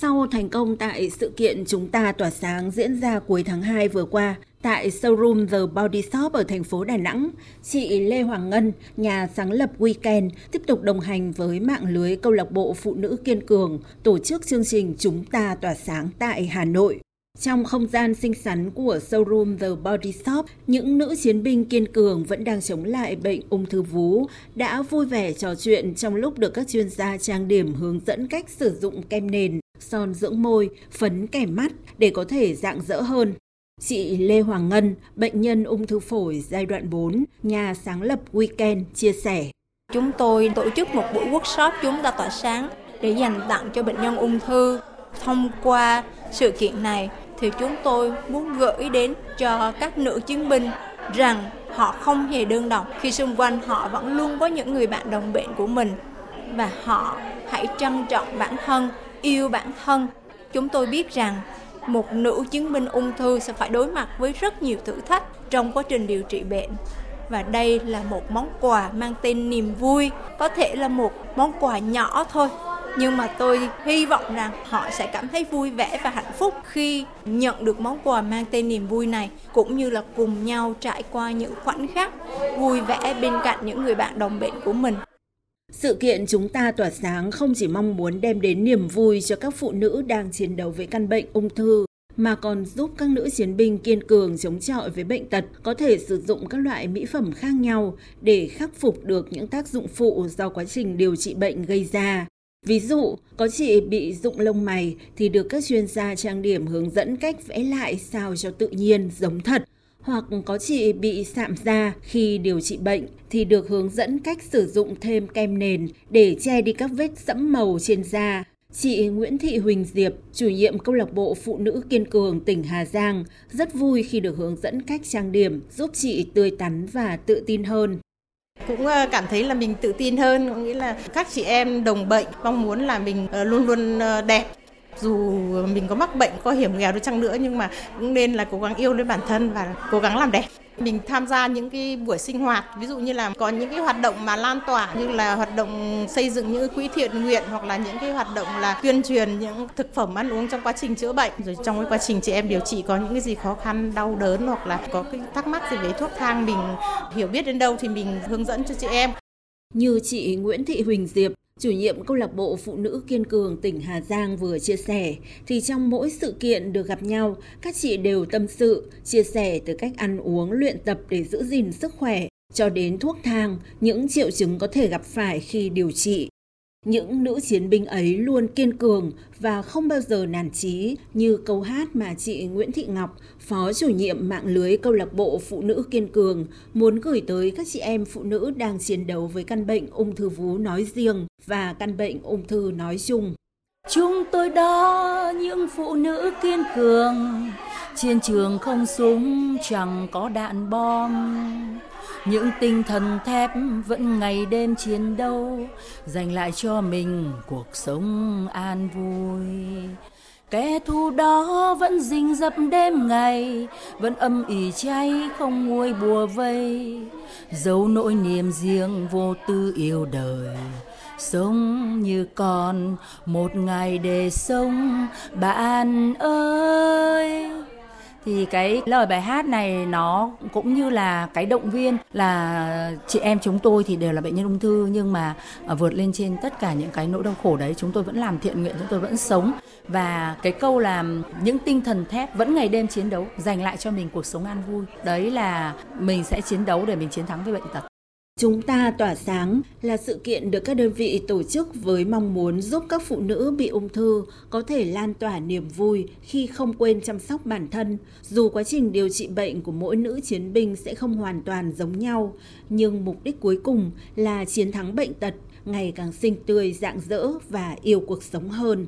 Sau thành công tại sự kiện Chúng ta tỏa sáng diễn ra cuối tháng 2 vừa qua, tại showroom The Body Shop ở thành phố Đà Nẵng, chị Lê Hoàng Ngân, nhà sáng lập Weekend, tiếp tục đồng hành với mạng lưới câu lạc bộ Phụ nữ Kiên Cường, tổ chức chương trình Chúng ta tỏa sáng tại Hà Nội. Trong không gian xinh xắn của showroom The Body Shop, những nữ chiến binh kiên cường vẫn đang chống lại bệnh ung thư vú đã vui vẻ trò chuyện trong lúc được các chuyên gia trang điểm hướng dẫn cách sử dụng kem nền, son dưỡng môi, phấn kẻ mắt để có thể dạng dỡ hơn. Chị Lê Hoàng Ngân, bệnh nhân ung thư phổi giai đoạn 4, nhà sáng lập Weekend chia sẻ. Chúng tôi tổ chức một buổi workshop chúng ta tỏa sáng để dành tặng cho bệnh nhân ung thư. Thông qua sự kiện này thì chúng tôi muốn gửi đến cho các nữ chiến binh rằng họ không hề đơn độc khi xung quanh họ vẫn luôn có những người bạn đồng bệnh của mình và họ hãy trân trọng bản thân, yêu bản thân. Chúng tôi biết rằng một nữ chứng minh ung thư sẽ phải đối mặt với rất nhiều thử thách trong quá trình điều trị bệnh và đây là một món quà mang tên niềm vui, có thể là một món quà nhỏ thôi nhưng mà tôi hy vọng rằng họ sẽ cảm thấy vui vẻ và hạnh phúc khi nhận được món quà mang tên niềm vui này, cũng như là cùng nhau trải qua những khoảnh khắc vui vẻ bên cạnh những người bạn đồng bệnh của mình. Sự kiện chúng ta tỏa sáng không chỉ mong muốn đem đến niềm vui cho các phụ nữ đang chiến đấu với căn bệnh ung thư mà còn giúp các nữ chiến binh kiên cường chống chọi với bệnh tật có thể sử dụng các loại mỹ phẩm khác nhau để khắc phục được những tác dụng phụ do quá trình điều trị bệnh gây ra. Ví dụ, có chị bị rụng lông mày thì được các chuyên gia trang điểm hướng dẫn cách vẽ lại sao cho tự nhiên, giống thật. Hoặc có chị bị sạm da khi điều trị bệnh thì được hướng dẫn cách sử dụng thêm kem nền để che đi các vết sẫm màu trên da. Chị Nguyễn Thị Huỳnh Diệp, chủ nhiệm câu lạc bộ Phụ nữ Kiên Cường tỉnh Hà Giang, rất vui khi được hướng dẫn cách trang điểm giúp chị tươi tắn và tự tin hơn cũng ờ, cảm thấy là mình tự tin hơn có nghĩa là các chị em đồng bệnh mong muốn là mình ờ, luôn luôn ờ, đẹp dù mình có mắc bệnh, có hiểm nghèo đi chăng nữa, nhưng mà cũng nên là cố gắng yêu lấy bản thân và cố gắng làm đẹp. Mình tham gia những cái buổi sinh hoạt, ví dụ như là có những cái hoạt động mà lan tỏa như là hoạt động xây dựng những quỹ thiện nguyện hoặc là những cái hoạt động là tuyên truyền những thực phẩm ăn uống trong quá trình chữa bệnh. Rồi trong cái quá trình chị em điều trị có những cái gì khó khăn, đau đớn hoặc là có cái thắc mắc gì về thuốc thang mình hiểu biết đến đâu thì mình hướng dẫn cho chị em. Như chị Nguyễn Thị Huỳnh Diệp Chủ nhiệm câu lạc bộ Phụ nữ Kiên Cường tỉnh Hà Giang vừa chia sẻ, thì trong mỗi sự kiện được gặp nhau, các chị đều tâm sự, chia sẻ từ cách ăn uống, luyện tập để giữ gìn sức khỏe, cho đến thuốc thang, những triệu chứng có thể gặp phải khi điều trị. Những nữ chiến binh ấy luôn kiên cường và không bao giờ nản chí như câu hát mà chị Nguyễn Thị Ngọc, phó chủ nhiệm mạng lưới câu lạc bộ Phụ nữ kiên cường, muốn gửi tới các chị em phụ nữ đang chiến đấu với căn bệnh ung thư vú nói riêng và căn bệnh ung thư nói chung. Chúng tôi đó những phụ nữ kiên cường, chiến trường không súng chẳng có đạn bom những tinh thần thép vẫn ngày đêm chiến đấu, dành lại cho mình cuộc sống an vui. Kẻ thù đó vẫn rình rập đêm ngày, vẫn âm ỉ cháy không nguôi bùa vây. Giấu nỗi niềm riêng vô tư yêu đời, sống như còn một ngày để sống. Bạn ơi! Thì cái lời bài hát này nó cũng như là cái động viên là chị em chúng tôi thì đều là bệnh nhân ung thư, nhưng mà à, vượt lên trên tất cả những cái nỗi đau khổ đấy, chúng tôi vẫn làm thiện nguyện, chúng tôi vẫn sống. Và cái câu là những tinh thần thép vẫn ngày đêm chiến đấu, dành lại cho mình cuộc sống an vui đấy là mình sẽ chiến đấu để mình chiến thắng với bệnh tật. Chúng ta tỏa sáng là sự kiện được các đơn vị tổ chức với mong muốn giúp các phụ nữ bị ung thư có thể lan tỏa niềm vui khi không quên chăm sóc bản thân. Dù quá trình điều trị bệnh của mỗi nữ chiến binh sẽ không hoàn toàn giống nhau, nhưng mục đích cuối cùng là chiến thắng bệnh tật, ngày càng xinh tươi, rạng rỡ và yêu cuộc sống hơn.